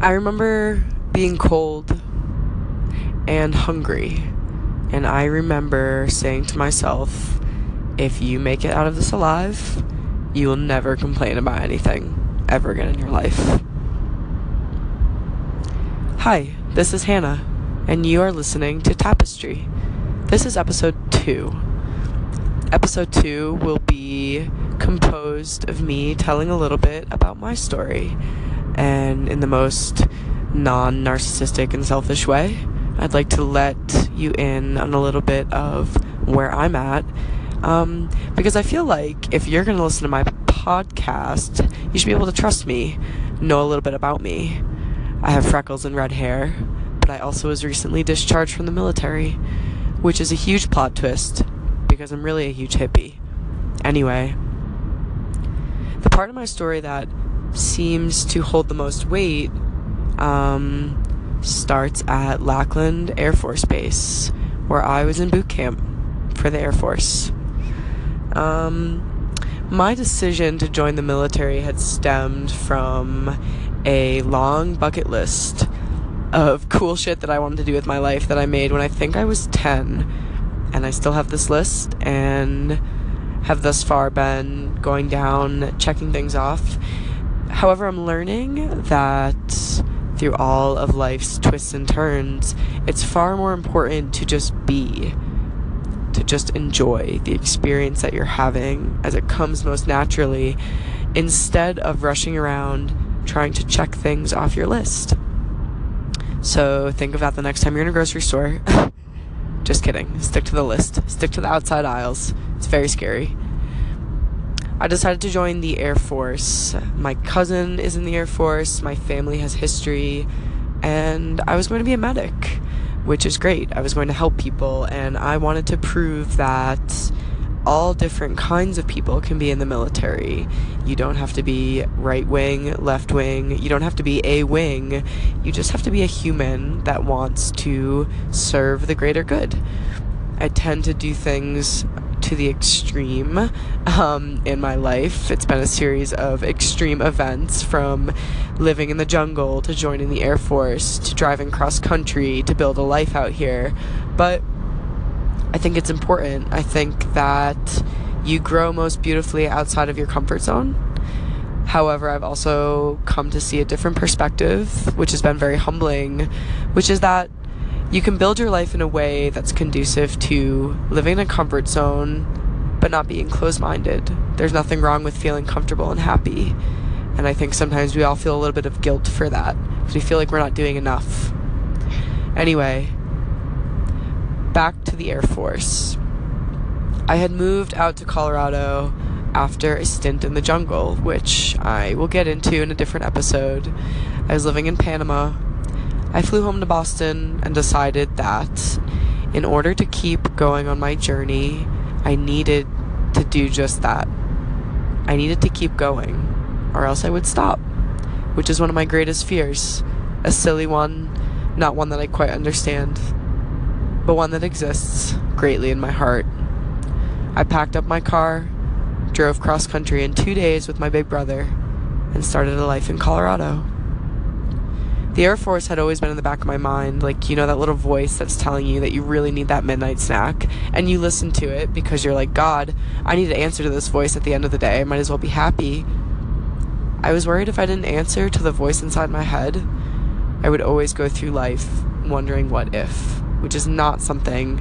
I remember being cold and hungry. And I remember saying to myself, if you make it out of this alive, you will never complain about anything ever again in your life. Hi, this is Hannah, and you are listening to Tapestry. This is episode two. Episode two will be composed of me telling a little bit about my story, and in the most non narcissistic and selfish way. I'd like to let you in on a little bit of where I'm at. Um, because I feel like if you're going to listen to my podcast, you should be able to trust me, know a little bit about me. I have freckles and red hair, but I also was recently discharged from the military, which is a huge plot twist because I'm really a huge hippie. Anyway, the part of my story that seems to hold the most weight um, starts at Lackland Air Force Base, where I was in boot camp for the Air Force. Um, my decision to join the military had stemmed from a long bucket list of cool shit that I wanted to do with my life that I made when I think I was 10. And I still have this list and have thus far been going down, checking things off. However, I'm learning that through all of life's twists and turns, it's far more important to just be, to just enjoy the experience that you're having as it comes most naturally, instead of rushing around trying to check things off your list. So think of that the next time you're in a grocery store. just kidding. Stick to the list, stick to the outside aisles. It's very scary. I decided to join the Air Force. My cousin is in the Air Force, my family has history, and I was going to be a medic, which is great. I was going to help people, and I wanted to prove that all different kinds of people can be in the military. You don't have to be right wing, left wing, you don't have to be a wing. You just have to be a human that wants to serve the greater good. I tend to do things to the extreme um, in my life. It's been a series of extreme events from living in the jungle to joining the Air Force to driving cross country to build a life out here. But I think it's important. I think that you grow most beautifully outside of your comfort zone. However, I've also come to see a different perspective, which has been very humbling, which is that you can build your life in a way that's conducive to living in a comfort zone but not being closed minded. There's nothing wrong with feeling comfortable and happy. And I think sometimes we all feel a little bit of guilt for that because we feel like we're not doing enough. Anyway, back to the Air Force. I had moved out to Colorado after a stint in the jungle, which I will get into in a different episode. I was living in Panama I flew home to Boston and decided that in order to keep going on my journey, I needed to do just that. I needed to keep going, or else I would stop, which is one of my greatest fears. A silly one, not one that I quite understand, but one that exists greatly in my heart. I packed up my car, drove cross country in two days with my big brother, and started a life in Colorado the Air Force had always been in the back of my mind. Like, you know, that little voice that's telling you that you really need that midnight snack. And you listen to it because you're like, God, I need to answer to this voice at the end of the day. I might as well be happy. I was worried if I didn't answer to the voice inside my head, I would always go through life wondering what if, which is not something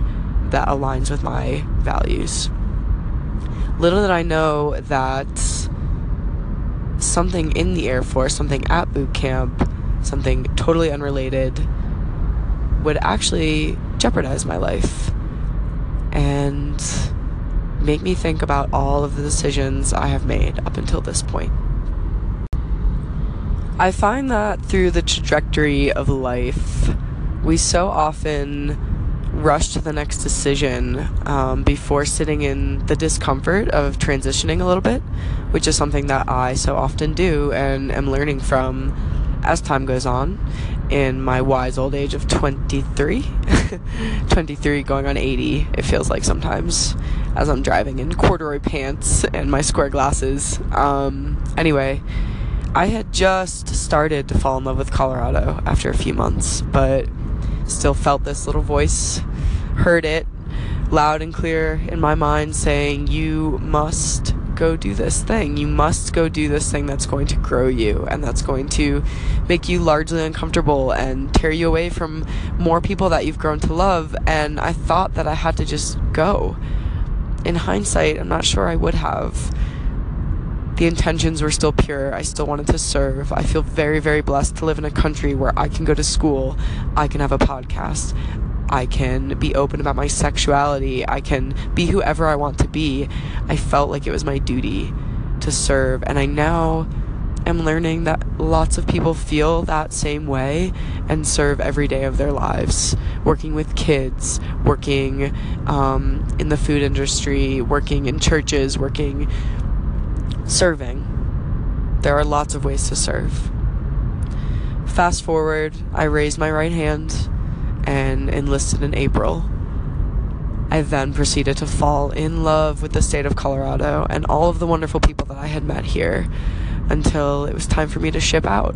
that aligns with my values. Little did I know that something in the Air Force, something at boot camp, something totally unrelated would actually jeopardize my life and make me think about all of the decisions I have made up until this point. I find that through the trajectory of life, we so often rush to the next decision um, before sitting in the discomfort of transitioning a little bit, which is something that I so often do and am learning from as time goes on in my wise old age of 23 23 going on 80 it feels like sometimes as i'm driving in corduroy pants and my square glasses. Um, anyway I had just started to fall in love with Colorado after a few months, but still felt this little voice, heard it loud and clear in my mind saying, You must go do this thing. You must go do this thing that's going to grow you and that's going to make you largely uncomfortable and tear you away from more people that you've grown to love. And I thought that I had to just go. In hindsight, I'm not sure I would have the intentions were still pure. I still wanted to serve. I feel very, very blessed to live in a country where I can go to school, I can have a podcast, I can be open about my sexuality, I can be whoever I want to be. I felt like it was my duty to serve, and I now am learning that lots of people feel that same way and serve every day of their lives. Working with kids, working um, in the food industry, working in churches, working serving. There are lots of ways to serve. Fast forward, I raised my right hand and enlisted in April. I then proceeded to fall in love with the state of Colorado and all of the wonderful people that I had met here until it was time for me to ship out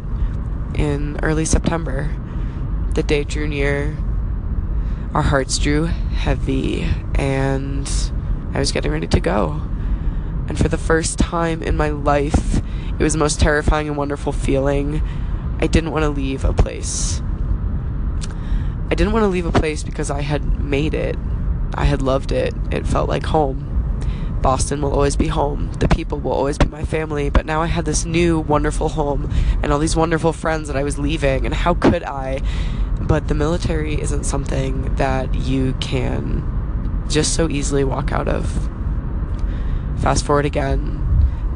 in early September. The day drew near, our hearts drew heavy, and I was getting ready to go. And for the first time in my life, it was the most terrifying and wonderful feeling. I didn't want to leave a place. I didn't want to leave a place because I had made it. I had loved it. It felt like home. Boston will always be home. The people will always be my family. But now I had this new wonderful home and all these wonderful friends that I was leaving. And how could I? But the military isn't something that you can just so easily walk out of. Fast forward again.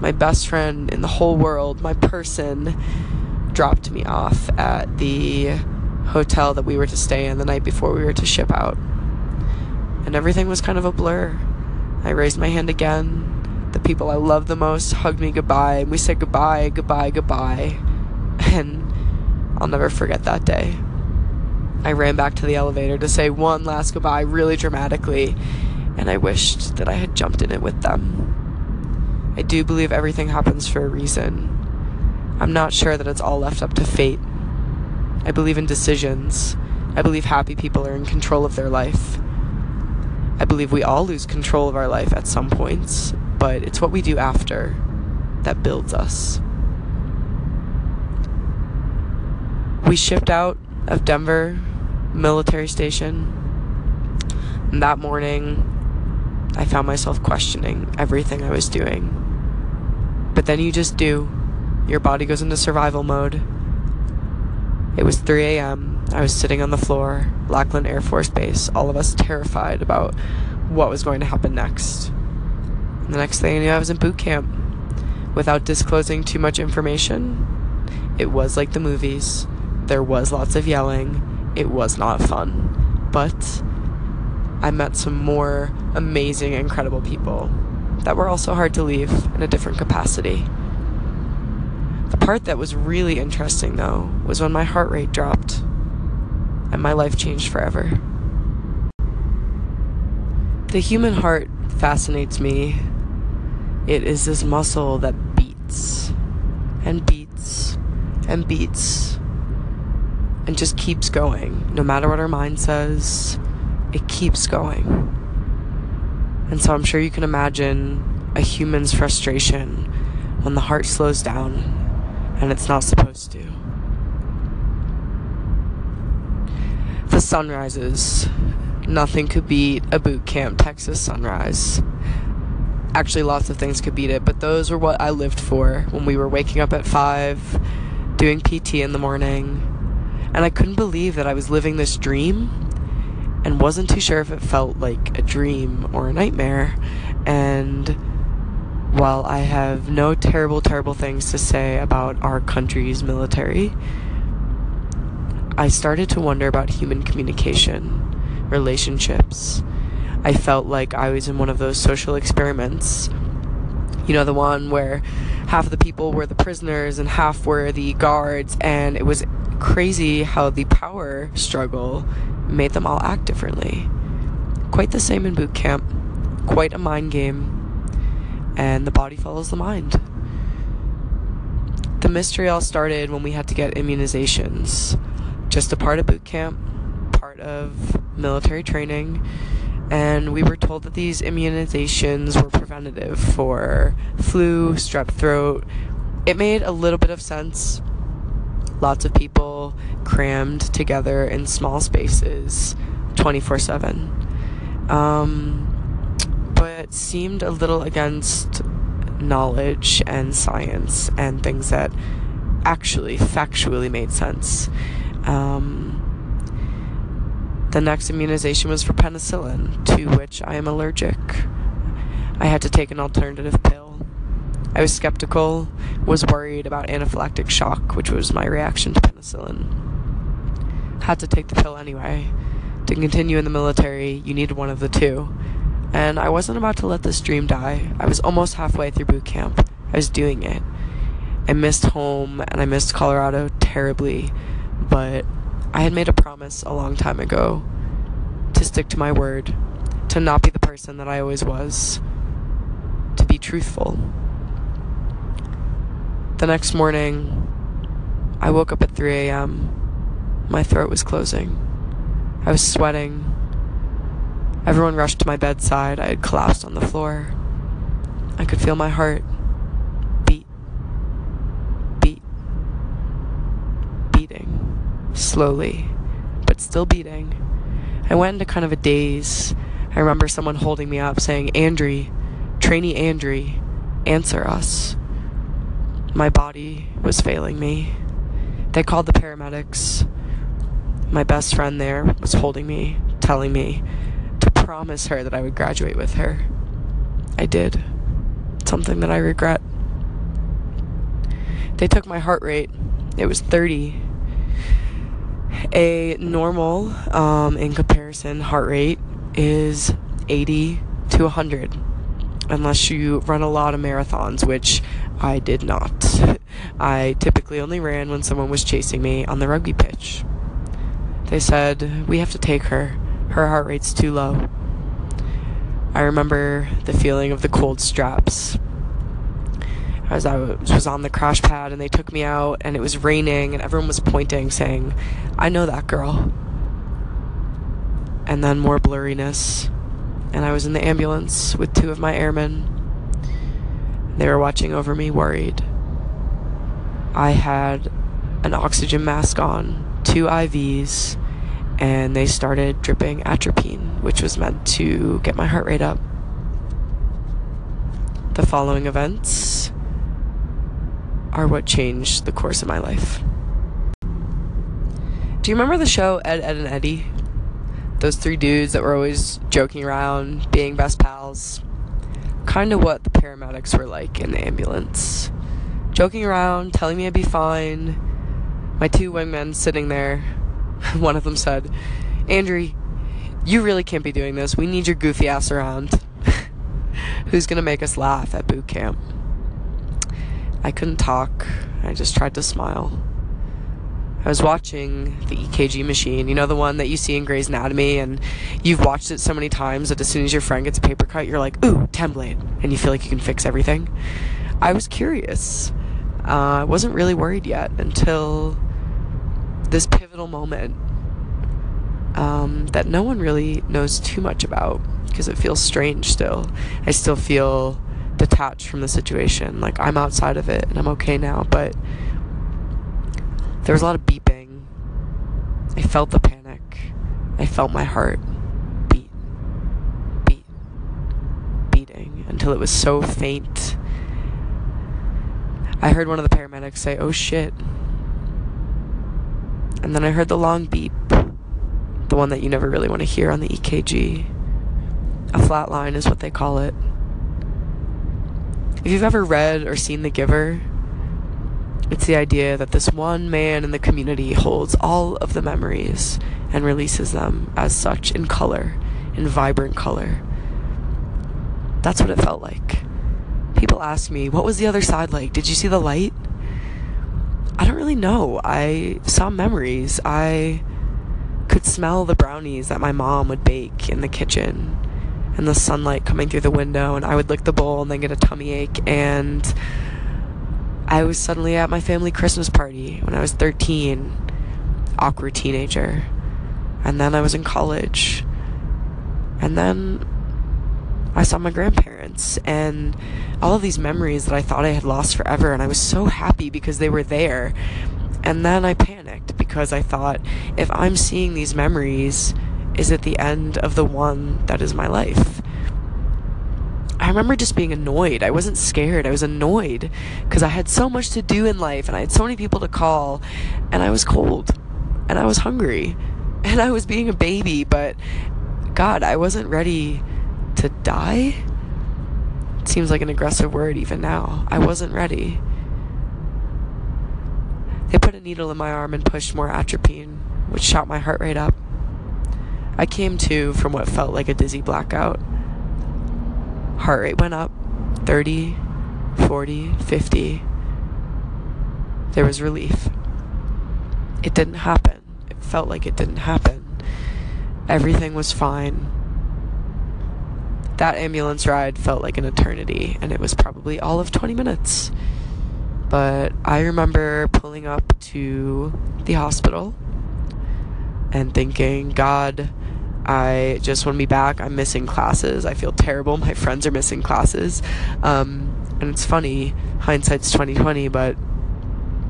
My best friend in the whole world, my person, dropped me off at the hotel that we were to stay in the night before we were to ship out. And everything was kind of a blur. I raised my hand again. The people I love the most hugged me goodbye. And we said goodbye, goodbye, goodbye. And I'll never forget that day. I ran back to the elevator to say one last goodbye really dramatically, and I wished that I had jumped in it with them. I do believe everything happens for a reason. I'm not sure that it's all left up to fate. I believe in decisions. I believe happy people are in control of their life. I believe we all lose control of our life at some points, but it's what we do after that builds us. We shipped out of Denver military station. And that morning, I found myself questioning everything I was doing. But then you just do. Your body goes into survival mode. It was 3 a.m. I was sitting on the floor, Lackland Air Force Base, all of us terrified about what was going to happen next. And the next thing I knew, I was in boot camp. Without disclosing too much information, it was like the movies. There was lots of yelling. It was not fun. But I met some more amazing, incredible people that were also hard to leave in a different capacity. The part that was really interesting, though, was when my heart rate dropped and my life changed forever. The human heart fascinates me. It is this muscle that beats and beats and beats and just keeps going. No matter what our mind says, it keeps going. And so I'm sure you can imagine a human's frustration when the heart slows down and it's not supposed to. The sunrises. Nothing could beat a boot camp Texas sunrise. Actually, lots of things could beat it, but those were what I lived for when we were waking up at 5, doing PT in the morning. And I couldn't believe that I was living this dream and wasn't too sure if it felt like a dream or a nightmare. And while I have no terrible, terrible things to say about our country's military, I started to wonder about human communication, relationships. I felt like I was in one of those social experiments. You know, the one where half of the people were the prisoners and half were the guards, and it was crazy how the power struggle made them all act differently. Quite the same in boot camp, quite a mind game and the body follows the mind. The mystery all started when we had to get immunizations. Just a part of boot camp, part of military training, and we were told that these immunizations were preventative for flu, strep throat. It made a little bit of sense. Lots of people crammed together in small spaces 24 7. Um, but it seemed a little against knowledge and science and things that actually factually made sense. Um, the next immunization was for penicillin, to which I am allergic. I had to take an alternative pill. I was skeptical, was worried about anaphylactic shock, which was my reaction to penicillin. Had to take the pill anyway. To continue in the military, you needed one of the two. And I wasn't about to let this dream die. I was almost halfway through boot camp. I was doing it. I missed home and I missed Colorado terribly, but I had made a promise a long time ago to stick to my word, to not be the person that I always was, to be truthful. The next morning, I woke up at 3 a.m. My throat was closing. I was sweating. Everyone rushed to my bedside. I had collapsed on the floor. I could feel my heart beat, beat, beating slowly, but still beating. I went into kind of a daze. I remember someone holding me up saying, Andry, trainee Andry, answer us. My body was failing me. They called the paramedics. My best friend there was holding me, telling me promise her that I would graduate with her. I did. Something that I regret. They took my heart rate. It was 30 a normal, um, in comparison, heart rate is 80 to 100, unless you run a lot of marathons, which I did not. I typically only ran when someone was chasing me on the rugby pitch. They said, We have to take her. Her heart rate's too low. I remember the feeling of the cold straps as I was on the crash pad and they took me out and it was raining and everyone was pointing saying, I know that girl. And then more blurriness. And I was in the ambulance with two of my airmen. They were watching over me, worried. I had an oxygen mask on, two IVs, and they started dripping atropine, which was meant to get my heart rate up. The following events are what changed the course of my life. Do you remember the show Ed, Edd, and Eddy? Those three dudes that were always joking around, being best pals. Kind of what the paramedics were like in the ambulance. Joking around, telling me I'd be fine. My two wingmen sitting there. One of them said, Andry, you really can't be doing this. We need your goofy ass around. Who's gonna make us laugh at boot camp? I couldn't talk. I just tried to smile. I was watching the EKG machine, you know, the one that you see in Grey's Anatomy, and you've watched it so many times that as soon as your friend gets a paper cut, you're like, ooh, 10 blade, and you feel like you can fix everything. I was curious. Uh, I wasn't really worried yet until pivotal moment um, that no one really knows too much about because it feels strange still. I still feel detached from the situation. Like I'm outside of it and I'm okay now, but there was a lot of beeping. I felt the panic. I felt my heart beat, beat, beating until it was so faint. I heard one of the paramedics say, Oh shit. And then I heard the long beep, the one that you never really want to hear on the EKG. A flat line is what they call it. If you've ever read or seen The Giver, it's the idea that this one man in the community holds all of the memories and releases them as such in color, in vibrant color. That's what it felt like. People ask me, what was the other side like? Did you see the light? I don't really know. I saw memories. I could smell the brownies that my mom would bake in the kitchen and the sunlight coming through the window, and I would lick the bowl and then get a tummy ache. And I was suddenly at my family Christmas party when I was 13, awkward teenager. And then I was in college. And then I saw my grandparents and all of these memories that I thought I had lost forever. And I was so happy because they were there. And then I panicked because I thought, if I'm seeing these memories, is it the end of the one that is my life? I remember just being annoyed. I wasn't scared. I was annoyed because I had so much to do in life and I had so many people to call and I was cold and I was hungry and I was being a baby, but God, I wasn't ready to die. Seems like an aggressive word even now. I wasn't ready. They put a needle in my arm and pushed more atropine, which shot my heart rate up. I came to from what felt like a dizzy blackout. Heart rate went up 30, 40, 50. There was relief. It didn't happen. It felt like it didn't happen. Everything was fine. That ambulance ride felt like an eternity, and it was probably all of 20 minutes. But I remember pulling up to the hospital and thinking, God, I just want to be back. I'm missing classes. I feel terrible. My friends are missing classes. Um, and it's funny, hindsight's 2020, but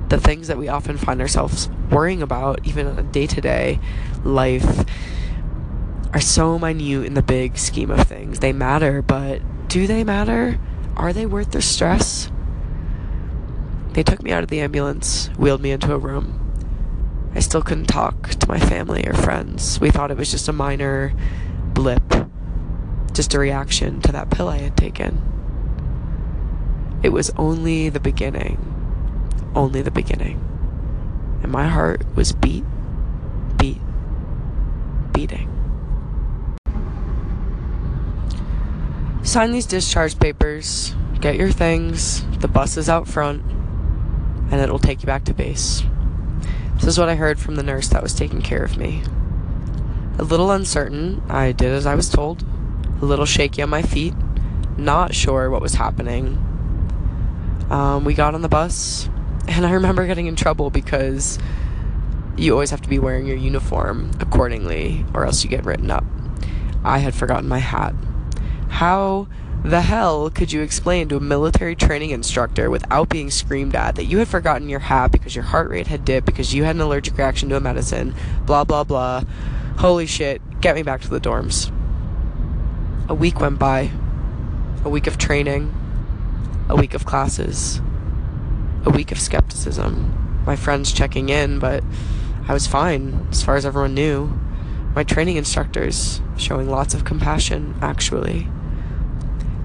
the things that we often find ourselves worrying about, even on a day to day life, are so minute in the big scheme of things. They matter, but do they matter? Are they worth the stress? They took me out of the ambulance, wheeled me into a room. I still couldn't talk to my family or friends. We thought it was just a minor blip, just a reaction to that pill I had taken. It was only the beginning, only the beginning. And my heart was beat, beat, beating. Sign these discharge papers, get your things, the bus is out front and it'll take you back to base. This is what I heard from the nurse that was taking care of me. A little uncertain, I did as I was told, a little shaky on my feet, not sure what was happening. Um, we got on the bus, and I remember getting in trouble because you always have to be wearing your uniform accordingly, or else you get written up. I had forgotten my hat. How the hell could you explain to a military training instructor without being screamed at that you had forgotten your hat because your heart rate had dipped because you had an allergic reaction to a medicine? Blah, blah, blah. Holy shit, get me back to the dorms. A week went by. A week of training. A week of classes. A week of skepticism. My friends checking in, but I was fine as far as everyone knew. My training instructors showing lots of compassion, actually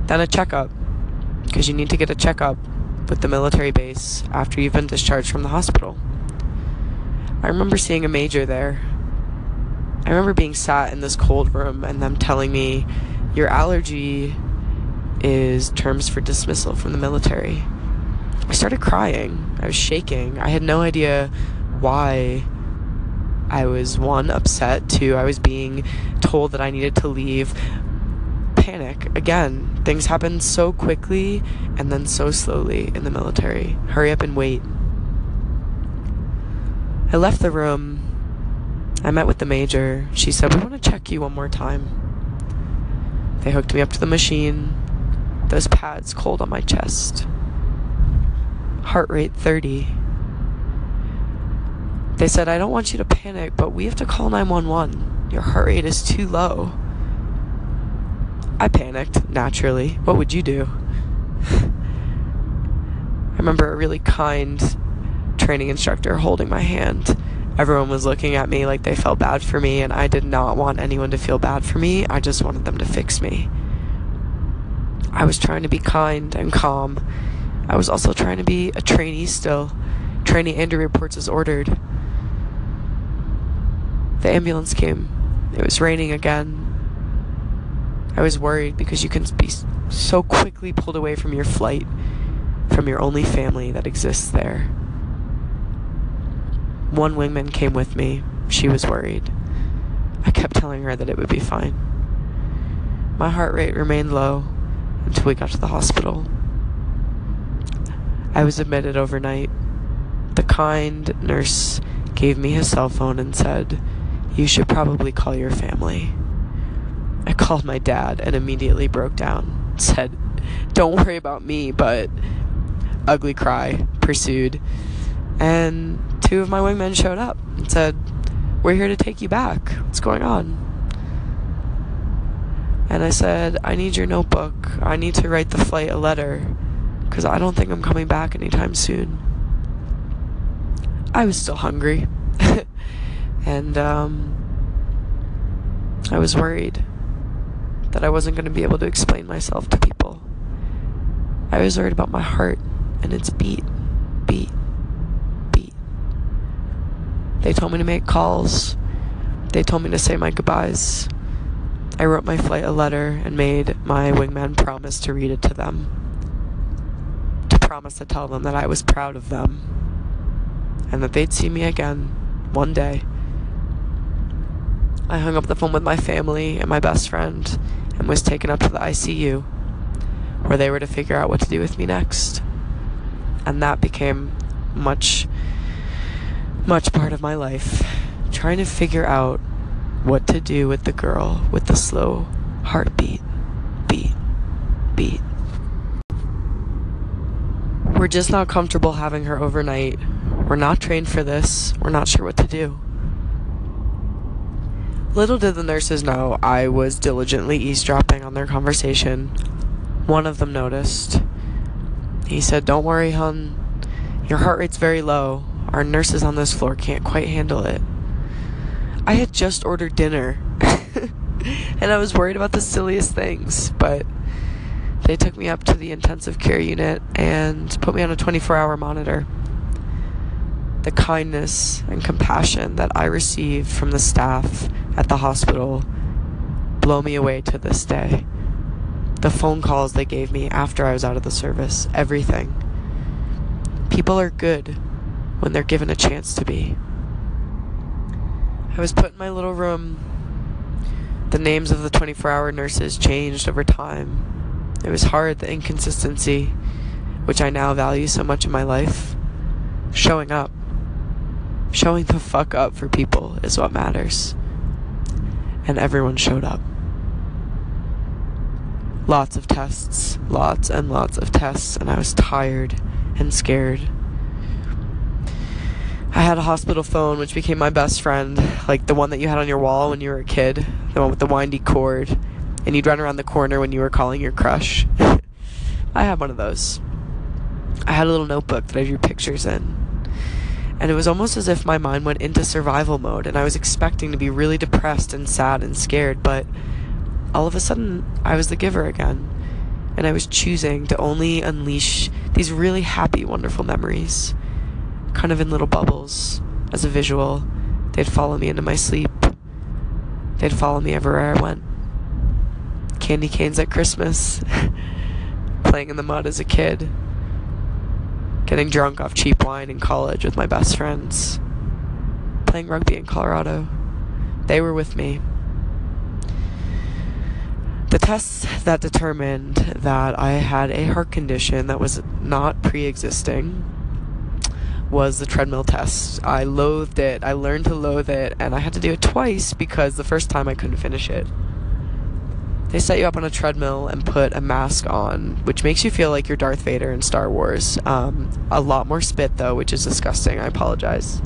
then a checkup, because you need to get a checkup with the military base after you've been discharged from the hospital. I remember seeing a major there. I remember being sat in this cold room and them telling me, Your allergy is terms for dismissal from the military. I started crying. I was shaking. I had no idea why I was one, upset, two, I was being told that I needed to leave, panic. Again, things happen so quickly and then so slowly in the military. Hurry up and wait. I left the room. I met with the major. She said, We want to check you one more time. They hooked me up to the machine. Those pads cold on my chest. Heart rate 30. They said, I don't want you to panic, but we have to call 911. Your heart rate is too low. I panicked, naturally. What would you do? I remember a really kind training instructor holding my hand. Everyone was looking at me like they felt bad for me, and I did not want anyone to feel bad for me. I just wanted them to fix me. I was trying to be kind and calm. I was also trying to be a trainee still. Trainee Andrew reports as ordered. The ambulance came. It was raining again. I was worried because you can be so quickly pulled away from your flight, from your only family that exists there. One wingman came with me. She was worried. I kept telling her that it would be fine. My heart rate remained low until we got to the hospital. I was admitted overnight. The kind nurse gave me his cell phone and said, You should probably call your family. I called my dad and immediately broke down. Said, Don't worry about me, but ugly cry pursued. And two of my wingmen showed up and said, We're here to take you back. What's going on? And I said, I need your notebook. I need to write the flight a letter because I don't think I'm coming back anytime soon. I was still hungry. and um, I was worried that I wasn't going to be able to explain myself to people. I was worried about my heart and its beat, beat, beat. They told me to make calls. They told me to say my goodbyes. I wrote my flight a letter and made my wingman promise to read it to them. To promise to tell them that I was proud of them and that they'd see me again one day. I hung up the phone with my family and my best friend and was taken up to the ICU where they were to figure out what to do with me next. And that became much, much part of my life. Trying to figure out what to do with the girl with the slow heartbeat. Beat, beat. We're just not comfortable having her overnight. We're not trained for this. We're not sure what to do. Little did the nurses know I was diligently eavesdropping on their conversation. One of them noticed. He said, Don't worry, hun. Your heart rate's very low. Our nurses on this floor can't quite handle it. I had just ordered dinner. and I was worried about the silliest things, but they took me up to the intensive care unit and put me on a 24 hour monitor. The kindness and compassion that I received from the staff at the hospital blow me away to this day. The phone calls they gave me after I was out of the service, everything. People are good when they're given a chance to be. I was put in my little room. The names of the 24 hour nurses changed over time. It was hard, the inconsistency, which I now value so much in my life. Showing up. Showing the fuck up for people is what matters. And everyone showed up. Lots of tests, lots and lots of tests, and I was tired and scared. I had a hospital phone, which became my best friend, like the one that you had on your wall when you were a kid, the one with the windy cord, and you'd run around the corner when you were calling your crush. I had one of those. I had a little notebook that I drew pictures in. And it was almost as if my mind went into survival mode, and I was expecting to be really depressed and sad and scared, but all of a sudden, I was the giver again. And I was choosing to only unleash these really happy, wonderful memories kind of in little bubbles as a visual. They'd follow me into my sleep. They'd follow me everywhere I went. Candy canes at Christmas. Playing in the mud as a kid. Getting drunk off cheap wine in college with my best friends. Playing rugby in Colorado. They were with me. The tests that determined that I had a heart condition that was not pre existing was the treadmill test. I loathed it. I learned to loathe it, and I had to do it twice because the first time I couldn't finish it. They set you up on a treadmill and put a mask on, which makes you feel like you're Darth Vader in Star Wars. Um, a lot more spit, though, which is disgusting. I apologize.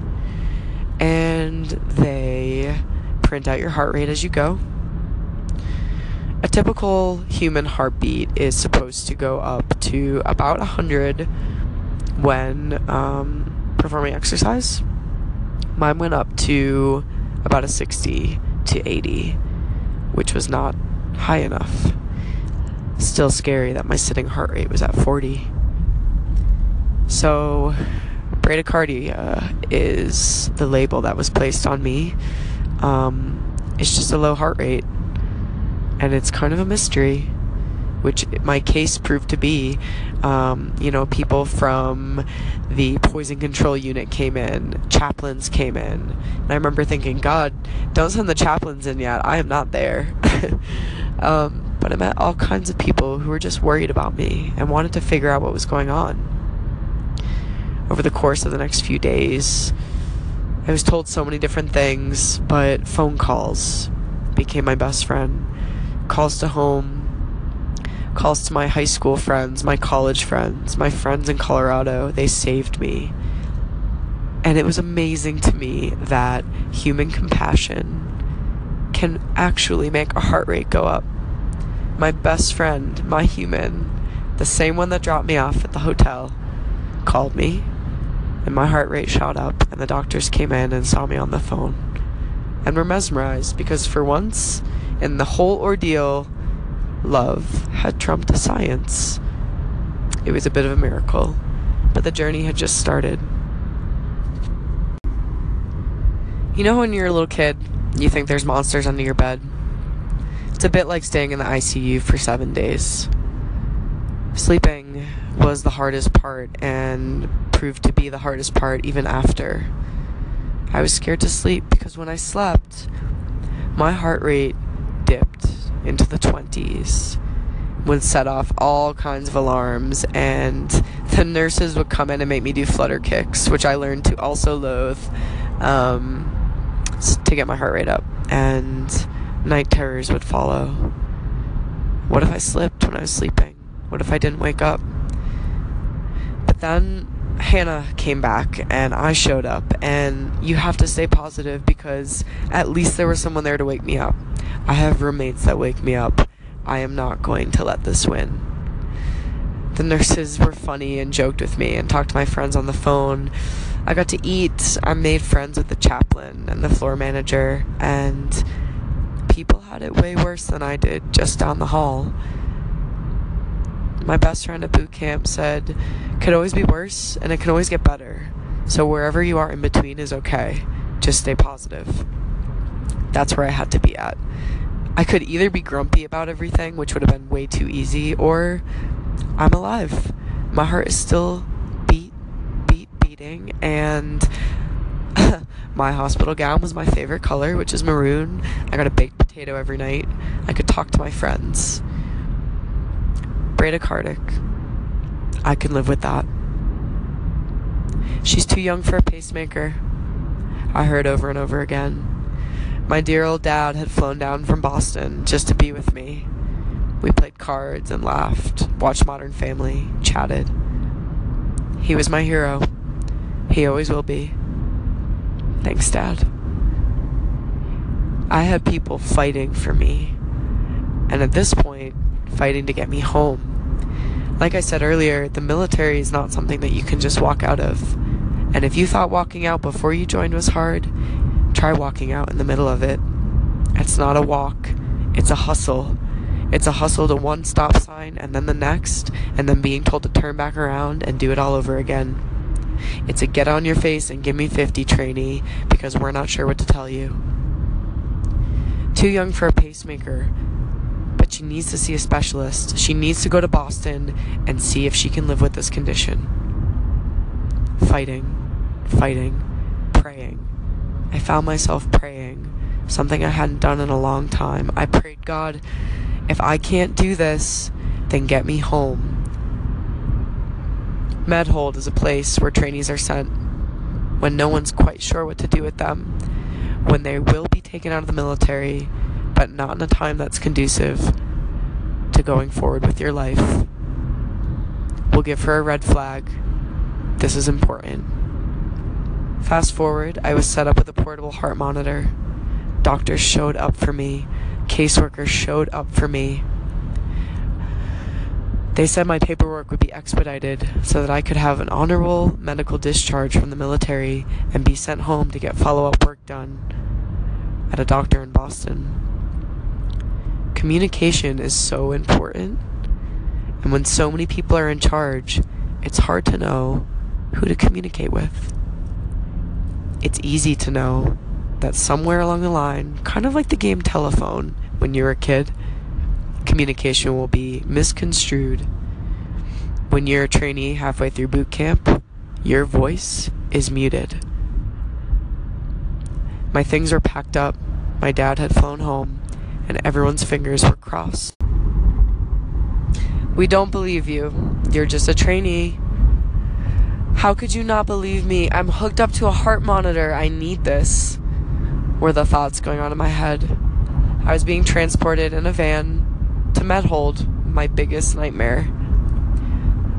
And they print out your heart rate as you go. A typical human heartbeat is supposed to go up to about 100 when um, performing exercise. Mine went up to about a 60 to 80, which was not high enough. Still scary that my sitting heart rate was at 40. So, bradycardia is the label that was placed on me. Um, it's just a low heart rate, and it's kind of a mystery which my case proved to be. Um, you know, people from the poison control unit came in, chaplains came in. And I remember thinking, God, don't send the chaplains in yet. I am not there. um, but I met all kinds of people who were just worried about me and wanted to figure out what was going on. over the course of the next few days. I was told so many different things, but phone calls became my best friend. Calls to home, calls to my high school friends, my college friends, my friends in Colorado. They saved me. And it was amazing to me that human compassion can actually make a heart rate go up. My best friend, my human, the same one that dropped me off at the hotel, called me, and my heart rate shot up, and the doctors came in and saw me on the phone. And were mesmerized because for once in the whole ordeal, love had trumped science. It was a bit of a miracle, but the journey had just started. You know, when you're a little kid, you think there's monsters under your bed? It's a bit like staying in the ICU for seven days. Sleeping was the hardest part and proved to be the hardest part even after. I was scared to sleep because when I slept, my heart rate dipped into the 20s, would set off all kinds of alarms, and the nurses would come in and make me do flutter kicks, which I learned to also loathe um, to get my heart rate up. And night terrors would follow. What if I slipped when I was sleeping? What if I didn't wake up? But then Hannah came back and I showed up, and you have to stay positive because at least there was someone there to wake me up. I have roommates that wake me up. I am not going to let this win. The nurses were funny and joked with me and talked to my friends on the phone. I got to eat. I made friends with the chaplain and the floor manager, and people had it way worse than I did just down the hall. My best friend at boot camp said, could always be worse and it can always get better. So wherever you are in between is okay. Just stay positive. That's where I had to be at. I could either be grumpy about everything, which would have been way too easy, or I'm alive. My heart is still beat, beat, beating, and my hospital gown was my favorite color, which is maroon. I got a baked potato every night. I could talk to my friends. Bradycardic. I can live with that. She's too young for a pacemaker. I heard over and over again. My dear old dad had flown down from Boston just to be with me. We played cards and laughed, watched Modern Family, chatted. He was my hero. He always will be. Thanks, Dad. I had people fighting for me, and at this point, fighting to get me home like I said earlier, the military is not something that you can just walk out of. And if you thought walking out before you joined was hard, try walking out in the middle of it. It's not a walk, it's a hustle. It's a hustle to one stop sign and then the next, and then being told to turn back around and do it all over again. It's a get on your face and give me 50 trainee because we're not sure what to tell you. Too young for a pacemaker, she needs to see a specialist. She needs to go to Boston and see if she can live with this condition. Fighting, fighting, praying. I found myself praying, something I hadn't done in a long time. I prayed, God, if I can't do this, then get me home. Medhold is a place where trainees are sent when no one's quite sure what to do with them, when they will be taken out of the military but not in a time that's conducive to going forward with your life. We'll give her a red flag. This is important. Fast forward, I was set up with a portable heart monitor. Doctors showed up for me. Caseworkers showed up for me. They said my paperwork would be expedited so that I could have an honorable medical discharge from the military and be sent home to get follow up work done at a doctor in Boston communication is so important. And when so many people are in charge, it's hard to know who to communicate with. It's easy to know that somewhere along the line, kind of like the game telephone when you're a kid, communication will be misconstrued. When you're a trainee halfway through boot camp, your voice is muted. My things were packed up. My dad had flown home and everyone's fingers were crossed. We don't believe you. You're just a trainee. How could you not believe me? I'm hooked up to a heart monitor. I need this. Were the thoughts going on in my head. I was being transported in a van to Medhold, my biggest nightmare.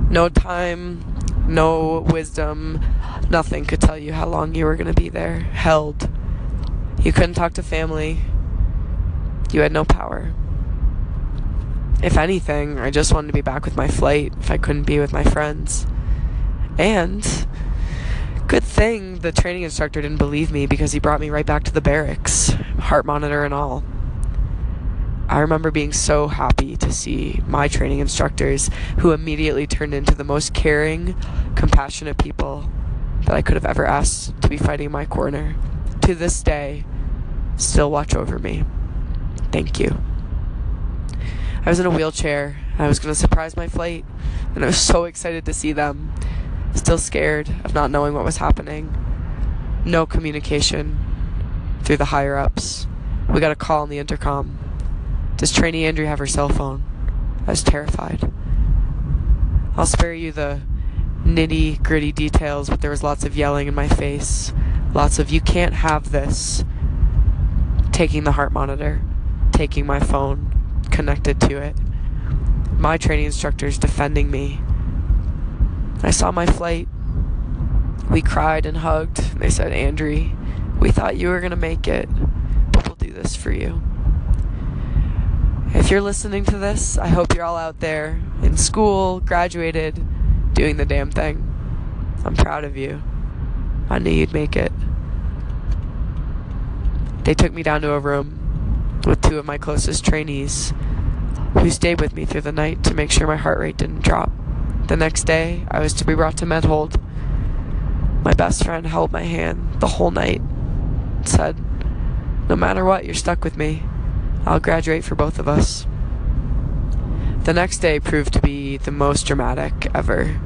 No time, no wisdom, nothing could tell you how long you were going to be there, held. You couldn't talk to family. You had no power. If anything, I just wanted to be back with my flight if I couldn't be with my friends. And good thing the training instructor didn't believe me because he brought me right back to the barracks, heart monitor and all. I remember being so happy to see my training instructors who immediately turned into the most caring, compassionate people that I could have ever asked to be fighting my corner. To this day, still watch over me. Thank you. I was in a wheelchair. I was going to surprise my flight, and I was so excited to see them. Still scared of not knowing what was happening. No communication through the higher ups. We got a call on the intercom. Does trainee Andrea have her cell phone? I was terrified. I'll spare you the nitty gritty details, but there was lots of yelling in my face. Lots of, you can't have this. Taking the heart monitor, taking my phone, connected to it. My training instructors defending me. I saw my flight. We cried and hugged. They said, Andrew, we thought you were going to make it, but we'll do this for you. If you're listening to this, I hope you're all out there in school, graduated, doing the damn thing. I'm proud of you. I knew you'd make it. They took me down to a room with two of my closest trainees who stayed with me through the night to make sure my heart rate didn't drop. The next day, I was to be brought to Medhold. My best friend held my hand the whole night said, No matter what, you're stuck with me. I'll graduate for both of us. The next day proved to be the most dramatic ever.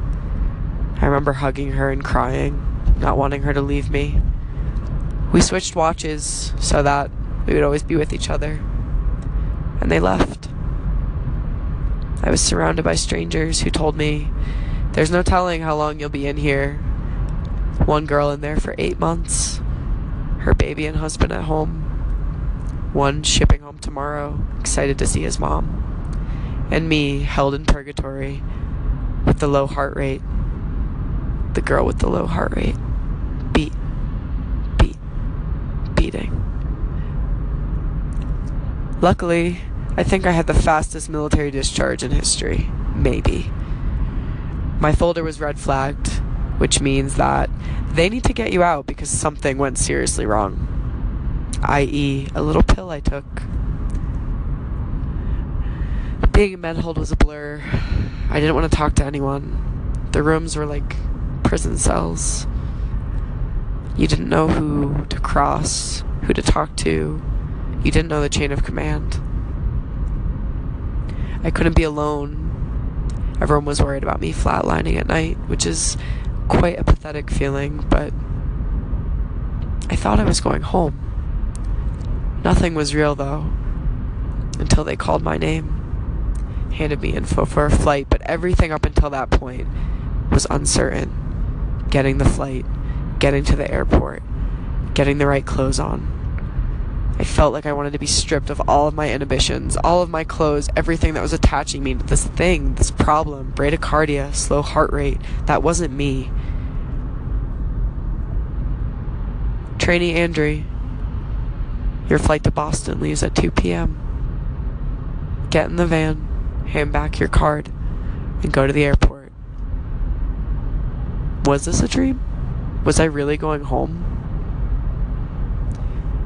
I remember hugging her and crying, not wanting her to leave me. We switched watches so that we would always be with each other. And they left. I was surrounded by strangers who told me, There's no telling how long you'll be in here. One girl in there for eight months, her baby and husband at home. One shipping home tomorrow, excited to see his mom. And me held in purgatory with the low heart rate. The girl with the low heart rate. Beat, beat, beating. Luckily, I think I had the fastest military discharge in history. Maybe. My folder was red flagged, which means that they need to get you out because something went seriously wrong i.e., a little pill I took. Being in Medhold was a blur. I didn't want to talk to anyone. The rooms were like prison cells. You didn't know who to cross, who to talk to. You didn't know the chain of command. I couldn't be alone. Everyone was worried about me flatlining at night, which is quite a pathetic feeling, but I thought I was going home. Nothing was real, though, until they called my name, handed me info for a flight, but everything up until that point was uncertain. Getting the flight, getting to the airport, getting the right clothes on. I felt like I wanted to be stripped of all of my inhibitions, all of my clothes, everything that was attaching me to this thing, this problem, bradycardia, slow heart rate. That wasn't me. Trainee Andrew, your flight to Boston leaves at 2 p.m. Get in the van, hand back your card, and go to the airport. Was this a dream? Was I really going home?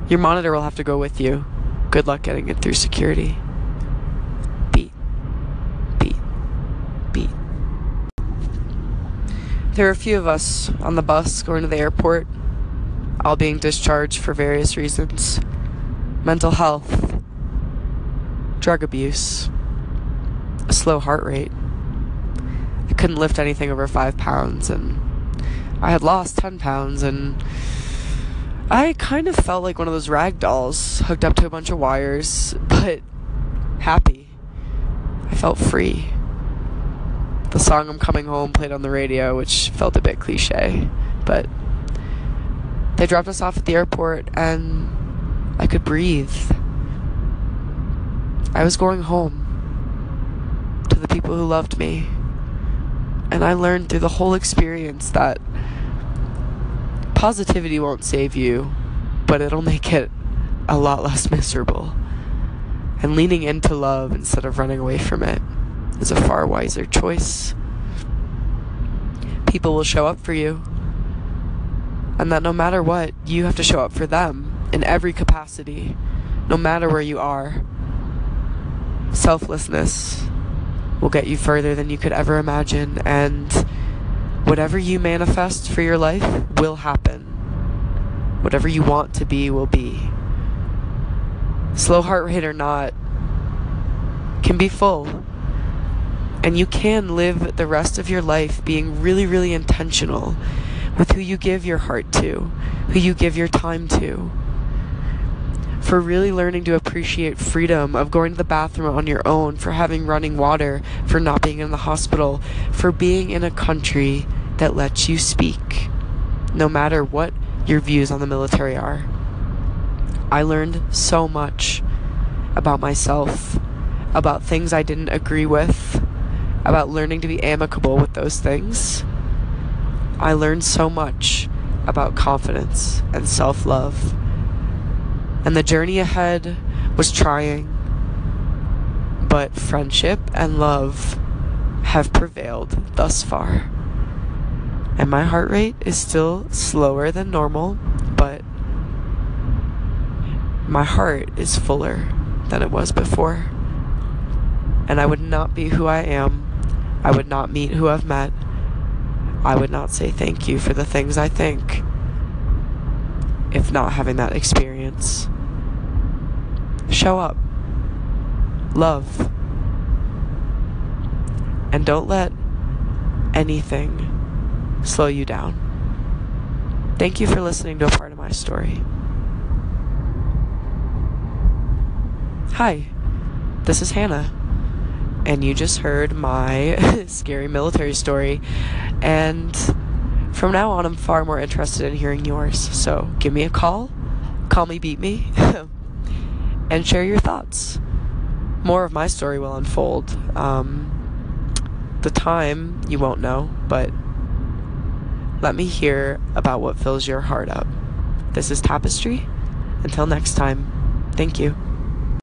Your monitor will have to go with you. Good luck getting it through security. Beat. Beat. Beat. There were a few of us on the bus going to the airport, all being discharged for various reasons mental health, drug abuse, a slow heart rate. I couldn't lift anything over five pounds, and I had lost 10 pounds, and I kind of felt like one of those rag dolls hooked up to a bunch of wires, but happy. I felt free. the song I'm Coming Home played on the radio, which felt a bit cliche. But they dropped us off at the airport and I could breathe. I was going home to the people who loved me. And I learned through the whole experience that positivity won't save you, but it'll make it a lot less miserable. And leaning into love instead of running away from it is a far wiser choice. People will show up for you. And that no matter what, you have to show up for them in every capacity, no matter where you are. Selflessness will get you further than you could ever imagine, and whatever you manifest for your life will happen. Whatever you want to be will be. Slow heart rate or not, can be full. And you can live the rest of your life being really, really intentional with who you give your heart to, who you give your time to. For really learning to appreciate freedom of going to the bathroom on your own, for having running water, for not being in the hospital, for being in a country that lets you speak, no matter what your views on the military are. I learned so much about myself, about things I didn't agree with, about learning to be amicable with those things. I learned so much about confidence and self love. And the journey ahead was trying, but friendship and love have prevailed thus far. And my heart rate is still slower than normal, but my heart is fuller than it was before. And I would not be who I am. I would not meet who I've met. I would not say thank you for the things I think if not having that experience. Show up. Love. And don't let anything slow you down. Thank you for listening to a part of my story. Hi, this is Hannah, and you just heard my scary military story. And from now on, I'm far more interested in hearing yours. So give me a call, call me, beat me, and share your thoughts. More of my story will unfold. Um, the time you won't know, but let me hear about what fills your heart up. This is Tapestry. Until next time, thank you.